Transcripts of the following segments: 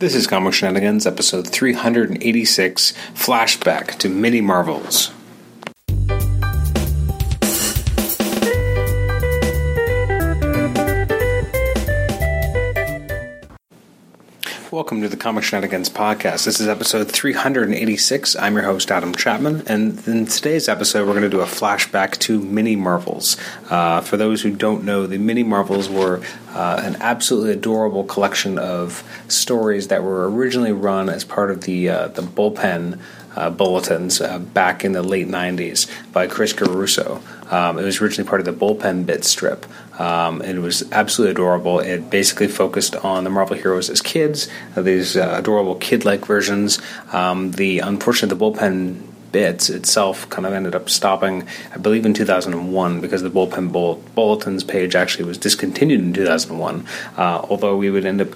This is Comic Shenanigans, episode 386 Flashback to Mini Marvels. Welcome to the Comic Shenanigans podcast. This is episode 386. I'm your host, Adam Chapman, and in today's episode, we're going to do a flashback to Mini Marvels. Uh, for those who don't know, the Mini Marvels were uh, an absolutely adorable collection of stories that were originally run as part of the uh, the bullpen uh, bulletins uh, back in the late 90s by Chris Giarrusso. Um, it was originally part of the Bullpen Bit strip. Um, it was absolutely adorable. It basically focused on the Marvel heroes as kids, uh, these uh, adorable kid like versions. Um, the Unfortunately, the Bullpen bits itself kind of ended up stopping, I believe, in 2001 because the bullpen bulletins page actually was discontinued in 2001. Uh, although we would end up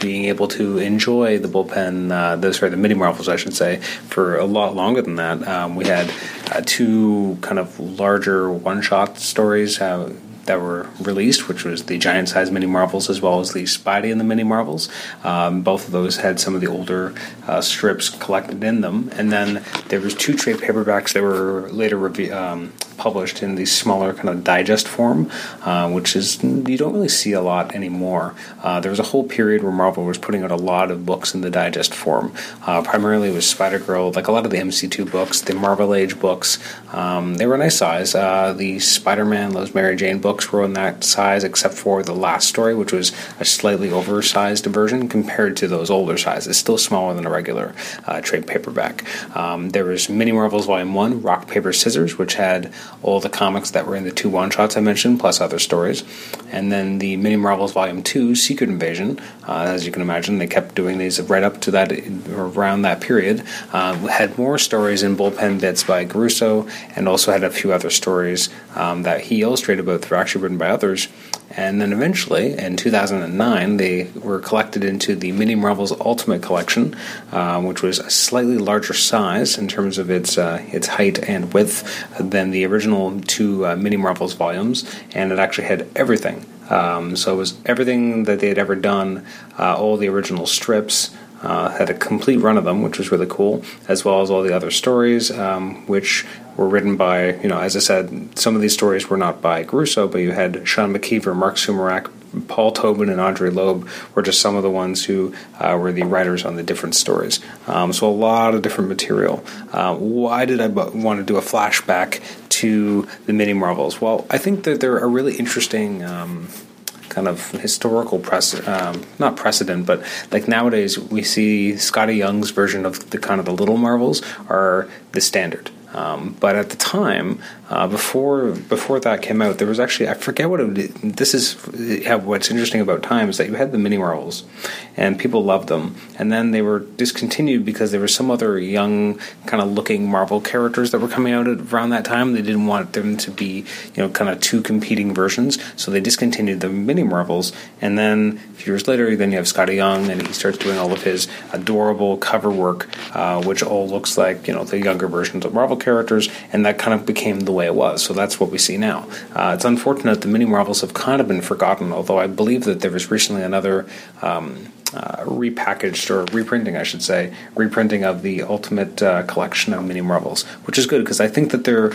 being able to enjoy the bullpen, uh, the, sorry, the mini marvels, I should say, for a lot longer than that. Um, we had uh, two kind of larger one shot stories. Uh, that were released, which was the giant size mini marvels as well as the Spidey and the mini marvels. Um, both of those had some of the older uh, strips collected in them, and then there was two trade paperbacks that were later rev- um, published in the smaller kind of digest form, uh, which is you don't really see a lot anymore. Uh, there was a whole period where Marvel was putting out a lot of books in the digest form. Uh, primarily, was Spider Girl, like a lot of the MC2 books, the Marvel Age books. Um, they were a nice size. Uh, the Spider Man Loves Mary Jane books were in that size, except for the last story, which was a slightly oversized version compared to those older sizes. Still smaller than a regular uh, trade paperback. Um, there was Mini Marvels Volume One, Rock Paper Scissors, which had all the comics that were in the two one shots I mentioned, plus other stories. And then the Mini Marvels Volume 2, Secret Invasion. Uh, as you can imagine, they kept doing these right up to that, around that period. Uh, had more stories in bullpen bits by Giarrusso, and also had a few other stories um, that he illustrated, both were actually written by others. And then eventually, in 2009, they were collected into the Mini Marvels Ultimate Collection, uh, which was a slightly larger size in terms of its uh, its height and width than the original two uh, Mini Marvels volumes, and it actually had everything. Um, so it was everything that they had ever done, uh, all the original strips. Uh, had a complete run of them, which was really cool, as well as all the other stories, um, which were written by, you know, as I said, some of these stories were not by Giarrusso, but you had Sean McKeever, Marc Sumerak, Paul Tobin, and Andre Loeb were just some of the ones who uh, were the writers on the different stories. Um, so a lot of different material. Uh, why did I want to do a flashback to the mini Marvels? Well, I think that they're a really interesting. Um, kind of historical press, um, not precedent, but like nowadays we see Skottie Young's version of the kind of the little Marvels are the standard. Um, but at the time, uh, before before that came out, there was actually I forget what it. This is yeah, what's interesting about Time is that you had the mini Marvels, and people loved them, and then they were discontinued because there were some other young kind of looking Marvel characters that were coming out around that time. They didn't want them to be you know kind of two competing versions, so they discontinued the mini Marvels, and then a few years later, then you have Skottie Young, and he starts doing all of his adorable cover work, uh, which all looks like you know the younger versions of Marvel characters, and that kind of became the way it was. So that's what we see now. Uh, it's unfortunate the mini Marvels have kind of been forgotten, although I believe that there was recently another. Um, uh, repackaged or reprinting, I should say, reprinting of the Ultimate uh, collection of mini Marvels, which is good because I think that they're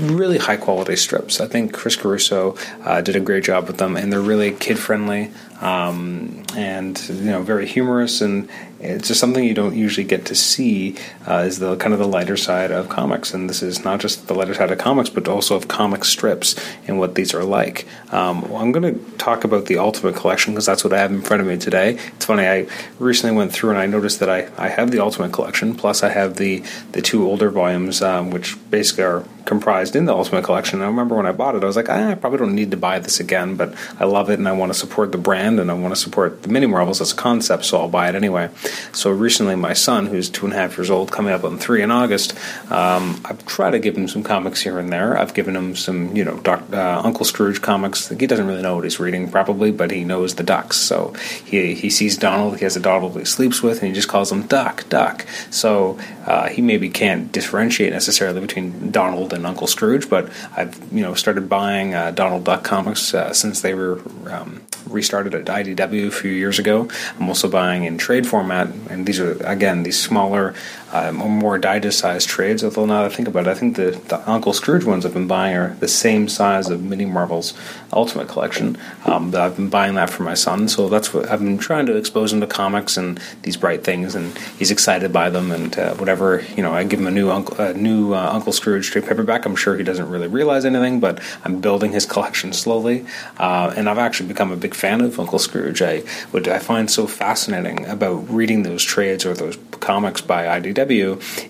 really high quality strips. I think Chris Giarrusso uh, did a great job with them, and they're really kid friendly um, and you know very humorous and it's just something you don't usually get to see uh, is the kind of the lighter side of comics. And this is not just the lighter side of comics but also of comic strips and what these are like. Um, well, i'm going to talk about the ultimate collection because that's what i have in front of me today it's funny i recently went through and i noticed that i, I have the ultimate collection plus i have the, the two older volumes um, which basically are comprised in the Ultimate Collection. I remember when I bought it, I was like, ah, I probably don't need to buy this again, but I love it and I want to support the brand and I want to support the mini Marvels as a concept, so I'll buy it anyway. So recently, my son, who's two and a half years old, coming up on three in August, um, I've tried to give him some comics here and there. I've given him some, you know, Doc, uh, Uncle Scrooge comics. He doesn't really know what he's reading, probably, but he knows the ducks. So he, he sees Donald, he has a Donald that he sleeps with, and he just calls him Duck, Duck. So uh, he maybe can't differentiate necessarily between Donald and than Uncle Scrooge, but I've you know started buying uh, Donald Duck comics uh, since they were um, restarted at IDW a few years ago. I'm also buying in trade format, and these are again these smaller, uh, more digest-sized trades. Although now that I think about it, I think the, the, Uncle Scrooge ones I've been buying are the same size of Mini Marvel's Ultimate Collection. Um, I've been buying that for my son, so that's what I've been trying to expose him to comics and these bright things, and he's excited by them. And uh, whatever you know, I give him a new Uncle, new uh, Uncle Scrooge trade paperback. I'm sure he doesn't really realize anything, but I'm building his collection slowly, uh, and I've actually become a big fan of Uncle Scrooge. I what I find so fascinating about reading those trades or those comics by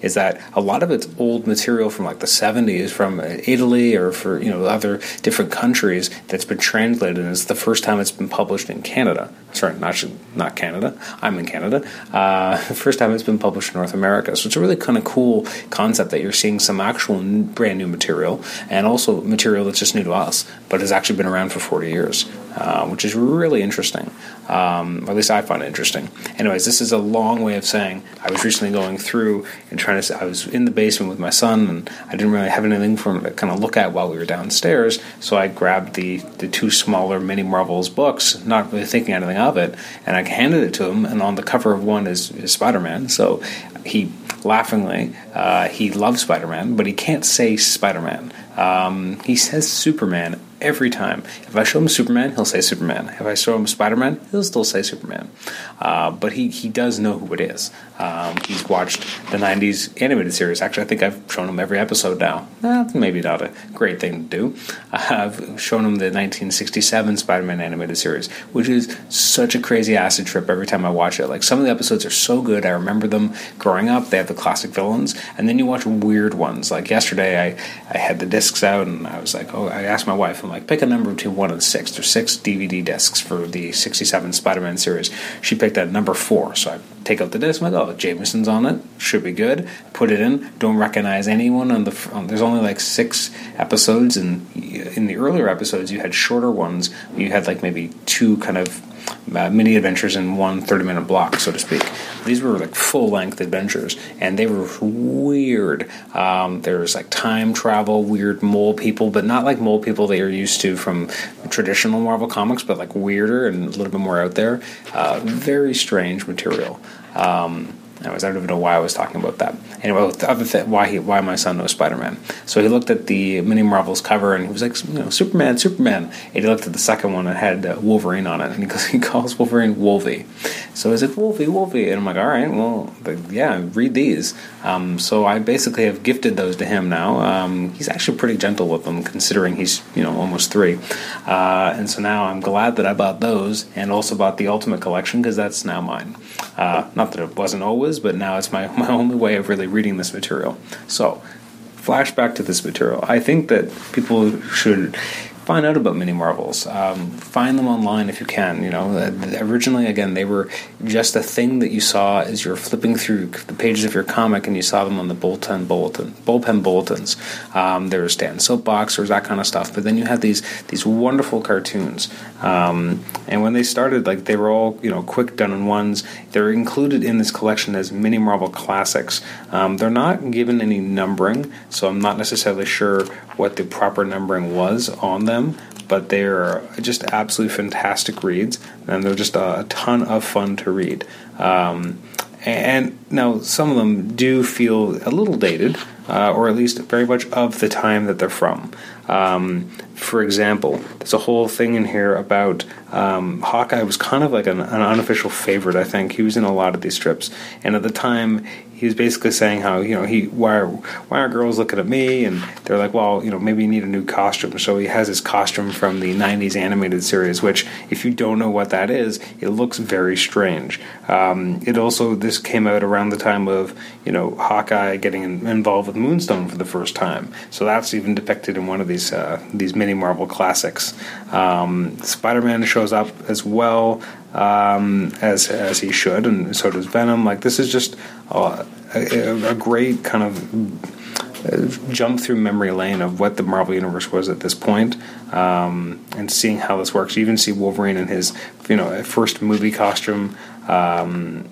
Is that a lot of it's old material from like the 70s from Italy or for you know other different countries that's been translated and it's the first time it's been published in Canada. Sorry, not not Canada. I'm in Canada. Uh, first time it's been published in North America. So it's a really kind of cool concept that you're seeing some actual brand new material and also material that's just new to us, but has actually been around for 40 years, uh, which is really interesting. Um, or at least I find it interesting. Anyways, this is a long way of saying I was recently going through and trying to. I was in the basement with my son, and I didn't really have anything for him to kind of look at while we were downstairs. So I grabbed the the two smaller mini Marvels books, not really thinking anything of it, and I handed it to him. And on the cover of one is, is Spider Man. So he laughingly uh, he loves Spider Man, but he can't say Spider Man. Um, he says Superman every time. If I show him Superman, he'll say Superman. If I show him Spider Man, he'll still say Superman. Uh, but he, he does know who it is. Um, he's watched the 90s animated series. Actually, I think I've shown him every episode now. Eh, maybe not a great thing to do. I've shown him the 1967 Spider Man animated series, which is such a crazy acid trip every time I watch it. Like, some of the episodes are so good. I remember them growing up. They have the classic villains. And then you watch weird ones. Like, yesterday, I, I had the discs out and I was like, oh, I asked my wife, like, pick a number between 1 and 6. There's six DVD discs for the 67 Spider Man series. She picked at number 4. So I take out the disc. I'm like, oh, Jameson's on it. Should be good. Put it in. Don't recognize anyone on the. Um, there's only like six episodes, and in the earlier episodes, you had shorter ones. You had like maybe two kind of uh, mini adventures in one 30 minute block, so to speak. These were like full length adventures, and they were weird. Um, there's like time travel, weird mole people, but not like mole people that you're used to from traditional Marvel comics, but like weirder and a little bit more out there. Uh, very strange material. Um, Anyways, I don't even know why I was talking about that. Anyway, the other thing, why he, why my son knows Spider Man. So he looked at the Mini Marvels cover and he was like, you know, Superman, Superman. And he looked at the second one and had uh, Wolverine on it, and he, goes, he calls Wolverine Wolvie. So he's like, Wolvie, Wolvie, and I'm like, all right, well, yeah, read these. Um, so I basically have gifted those to him now. Um, he's actually pretty gentle with them, considering he's you know almost three. Uh, and so now I'm glad that I bought those and also bought the Ultimate Collection because that's now mine. Uh, not that it wasn't always, but now it's my, my only way of really reading this material. So, flashback to this material. I think that people should find out about mini marvels. Um, find them online if you can. You know, originally, again, they were just a thing that you saw as you're flipping through the pages of your comic, and you saw them on the bullpen bulletin, bullpen bulletins. Um, there was Stan's Soapbox, was that kind of stuff. But then you had these these wonderful cartoons, um, and when they started, like they were all you know quick done in ones. They're included in this collection as mini Marvel classics. Um, they're not given any numbering, so I'm not necessarily sure what the proper numbering was on them but they're just absolutely fantastic reads, and they're just a, a ton of fun to read. Um, and now some of them do feel a little dated, uh, or at least very much of the time that they're from. Um, for example, there's a whole thing in here about um, Hawkeye was kind of like an, an, unofficial favorite. I think he was in a lot of these strips, and at the time he was basically saying how you know he why are why are girls looking at me and they're like well you know maybe you need a new costume so he has his costume from the 90s animated series which if you don't know what that is it looks very strange um, it also this came out around the time of you know Hawkeye getting involved with Moonstone for the first time so that's even depicted in one of these uh, these mini Marvel classics um, Spider-Man shows up as well um, as as he should, and so does Venom. Like this is just a, a, a great kind of uh, jump through memory lane of what the Marvel universe was at this point, um, and seeing how this works. You even see Wolverine in his you know first movie costume. Um,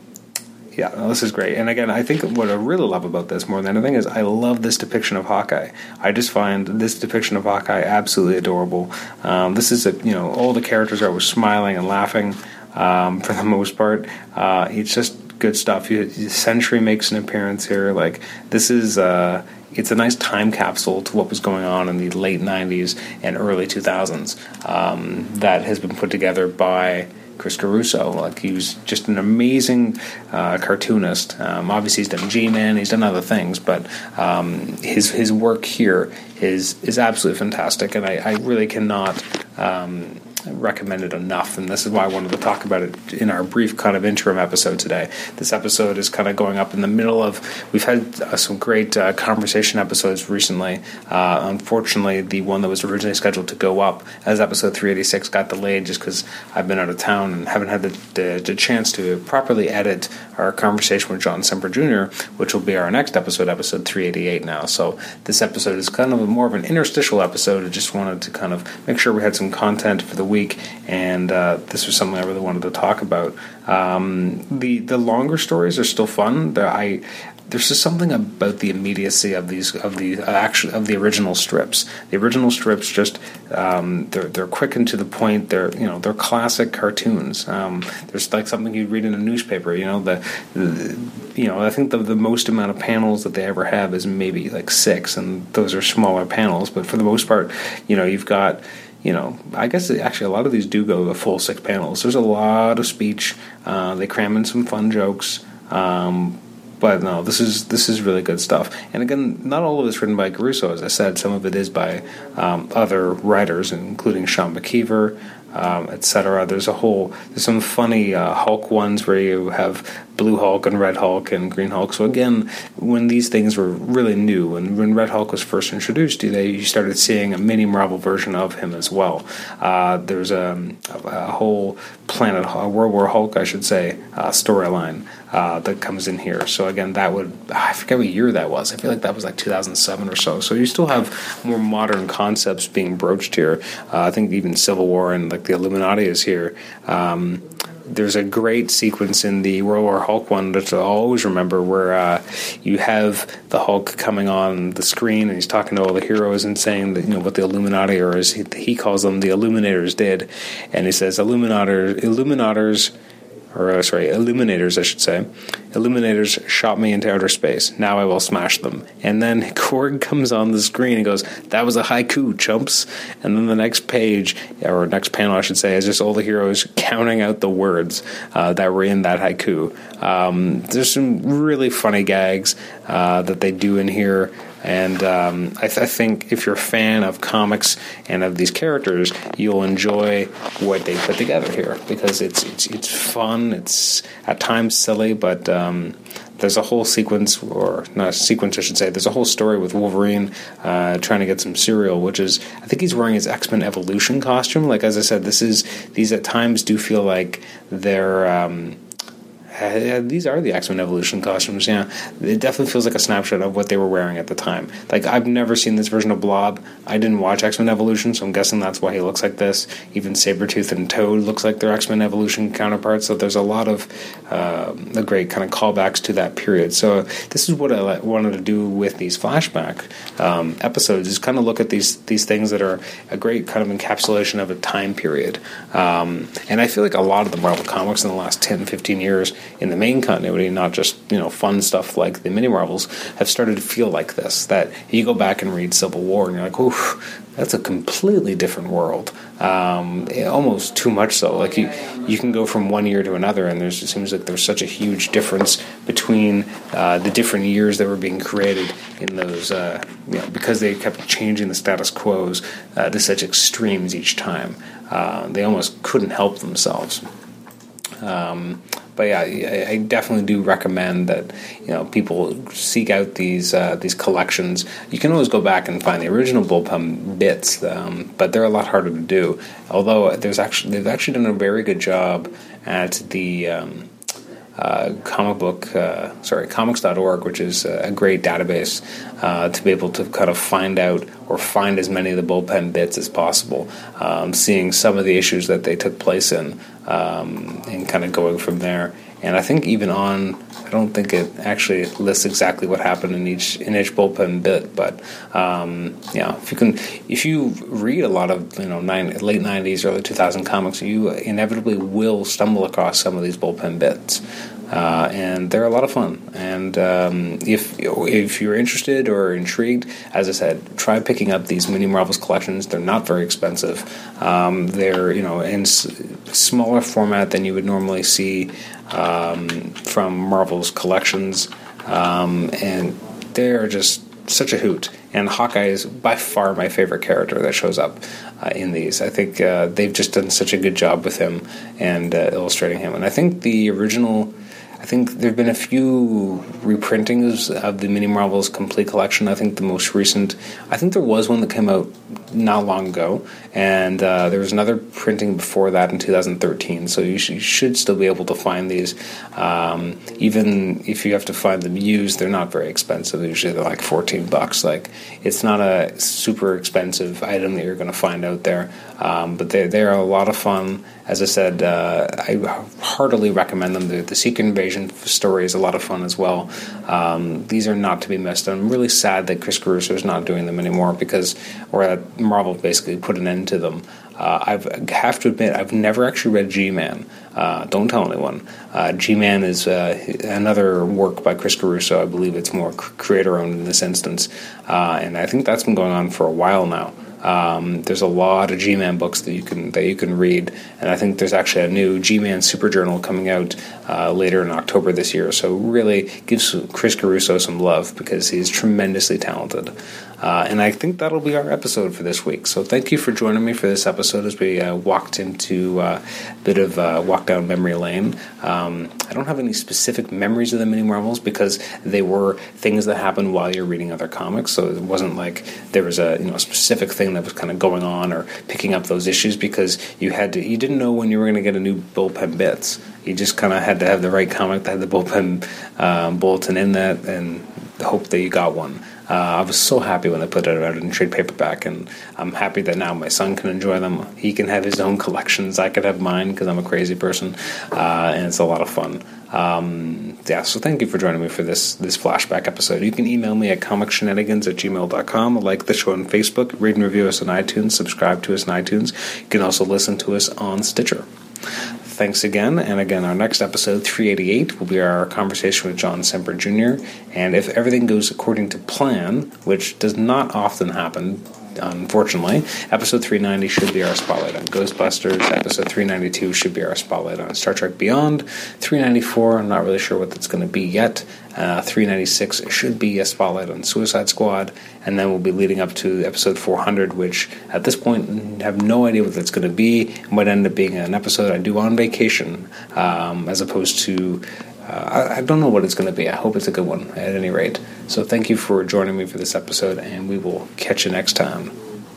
Yeah, this is great. And again, I think what I really love about this more than anything is I love this depiction of Hawkeye. I just find this depiction of Hawkeye absolutely adorable. Um, this is a you know all the characters are always smiling and laughing um, for the most part. Uh, it's just good stuff. You, Sentry makes an appearance here. Like this is. Uh, it's a nice time capsule to what was going on in the late 90s and early 2000s um, that has been put together by Chris Giarrusso. Like he was just an amazing uh, cartoonist. Um, obviously, he's done G-Man, he's done other things, but um, his his work here is is absolutely fantastic, and I, I really cannot. Um, recommend it enough, and this is why I wanted to talk about it in our brief kind of interim episode today. This episode is kind of going up in the middle of. We've had uh, some great uh, conversation episodes recently. Uh, unfortunately, the one that was originally scheduled to go up as episode 386 got delayed just because I've been out of town and haven't had the, the, the, chance to properly edit our conversation with John Semper Jr., which will be our next episode, episode 388 now. So this episode is kind of more of an interstitial episode. I just wanted to kind of make sure we had some content for the week, and uh, this was something I really wanted to talk about. Um, the the longer stories are still fun. I there's just something about the immediacy of these of the uh, actually of the original strips. The original strips just um, they're they're quick and to the point. They're you know they're classic cartoons. Um, there's like something you'd read in a newspaper. You know the, the you know I think the the most amount of panels that they ever have is maybe like six, and those are smaller panels. But for the most part, you know you've got you know, I guess actually a lot of these do go the full six panels. There's a lot of speech. Uh, they cram in some fun jokes. Um, but no, this is this is really good stuff. And again, not all of it's written by Giarrusso, as I said. Some of it is by um, other writers, including Sean McKeever, um, etc. There's a whole there's some funny uh, Hulk ones where you have Blue Hulk and Red Hulk and Green Hulk. So again, when these things were really new, and when Red Hulk was first introduced, you, they you started seeing a mini Marvel version of him as well. Uh, there's a, a, whole Planet a World War Hulk, I should say, uh, storyline uh, that comes in here. So again, that would I forget what year that was. I feel like that was like 2007 or so. So you still have more modern concepts being broached here. Uh, I think even Civil War and like the Illuminati is here. Um, there's a great sequence in the World War Hulk one that I'll always remember where uh, you have the Hulk coming on the screen and he's talking to all the heroes and saying that you know what the Illuminati or as he, he calls them the Illuminators did, and he says Illuminator Illuminators or uh, sorry, illuminators, I should say. Illuminators shot me into outer space. Now I will smash them. And then Korg comes on the screen and goes, "That was a haiku, chumps." And then the next page, or next panel, I should say, is just all the heroes counting out the words uh, that were in that haiku. Um, there's some really funny gags uh, that they do in here. And um, I, th- I, think if you're a fan of comics and of these characters, you'll enjoy what they put together here because it's it's, it's fun. It's at times silly, but um, there's a whole sequence, or not a sequence, I should say. There's a whole story with Wolverine uh, trying to get some cereal, which is I think he's wearing his X Men Evolution costume. Like as I said, this is these at times do feel like they're. Um, uh, these are the X Men Evolution costumes. Yeah, it definitely feels like a snapshot of what they were wearing at the time. Like I've never seen this version of Blob. I didn't watch X Men Evolution, so I'm guessing that's why he looks like this. Even Sabretooth and Toad looks like their X Men Evolution counterparts. So there's a lot of uh, great kind of callbacks to that period. So this is what I wanted to do with these flashback um, episodes: is kind of look at these these things that are a great kind of encapsulation of a time period. Um, and I feel like a lot of the Marvel comics in the last 10, 15 years in the main continuity, not just you know fun stuff like the mini marvels, have started to feel like this. That you go back and read Civil War, and you're like, "Oof, that's a completely different world." Um, almost too much so. Like you, you can go from one year to another, and there's it seems like there's such a huge difference between uh, the different years that were being created in those. Uh, you know, because they kept changing the status quos uh, to such extremes each time. Uh, they almost couldn't help themselves. Um, but yeah, I, definitely do recommend that you know people seek out these uh, these collections. You can always go back and find the original bullpen bits, um, but they're a lot harder to do. Although there's actually they've actually done a very good job at the um, uh, comic book, uh, sorry, comics.org, which is a great database uh, to be able to kind of find out or find as many of the bullpen bits as possible, um, seeing some of the issues that they took place in, um, and kind of going from there. and I think even on I don't think it actually lists exactly what happened in each in each bullpen bit, but um, yeah, if you can, if you read a lot of you know nine, late '90s, early 2000 comics, you inevitably will stumble across some of these bullpen bits. Uh, and they're a lot of fun. And um, if if you're interested or intrigued, as I said, try picking up these mini Marvels collections. They're not very expensive. Um, they're you know in s- smaller format than you would normally see um, from Marvel's collections, um, and they're just such a hoot. And Hawkeye is by far my favorite character that shows up uh, in these. I think uh, they've just done such a good job with him and uh, illustrating him. And I think the original think there have been a few reprintings of the Mini Marvels Complete Collection. I think the most recent, I think there was one that came out not long ago, and uh, there was another printing before that in 2013. So you, sh- you should still be able to find these. Um, even if you have to find them used, they're not very expensive. Usually they're like 14 bucks. Like it's not a super expensive item that you're going to find out there, um, but they they are a lot of fun. As I said, uh, I heartily recommend them. The, the Secret Invasion story is a lot of fun as well. Um, these are not to be missed. I'm really sad that Chris Giarrusso is not doing them anymore because, or that Marvel basically put an end to them. Uh, I have to admit, I've never actually read G Man. Uh, don't tell anyone. Uh, G Man is uh, another work by Chris Giarrusso. I believe it's more creator owned in this instance. Uh, and I think that's been going on for a while now. Um, there's a lot of G-Man books that you can that you can read, and I think there's actually a new G-Man Super Journal coming out uh, later in October this year. So really gives Chris Giarrusso some love because he's tremendously talented. Uh, and I think that'll be our episode for this week. So thank you for joining me for this episode as we uh, walked into uh, a bit of uh, walk down memory lane. Um, I don't have any specific memories of the mini Marvels because they were things that happened while you're reading other comics. So it wasn't like there was a you know specific thing that was kind of going on or picking up those issues because you had to you didn't know when you were going to get a new bullpen bits. You just kind of had to have the right comic that had the bullpen um, bulletin in that and hope that you got one. Uh, I was so happy when they put it out in trade paperback, and I'm happy that now my son can enjoy them. He can have his own collections. I could have mine because I'm a crazy person, uh, and it's a lot of fun. Um, yeah, so thank you for joining me for this this flashback episode. You can email me at comicshenanigans at gmail.com, like the show on Facebook, read and review us on iTunes, subscribe to us on iTunes. You can also listen to us on Stitcher thanks again. And again, our next episode, 388, will be our conversation with John Semper Jr. And if everything goes according to plan, which does not often happen, unfortunately, episode 390 should be our spotlight on Ghostbusters. Episode 392 should be our spotlight on Star Trek Beyond. 394, I'm not really sure what that's going to be yet. Uh, 396 should be a spotlight on Suicide Squad, and then we'll be leading up to episode 400, which at this point have no idea what that's going to be. It might end up being an episode I do on vacation, um, as opposed to uh, I, I, don't know what it's going to be. I hope it's a good one at any rate. So thank you for joining me for this episode, and we will catch you next time.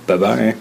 Bye bye.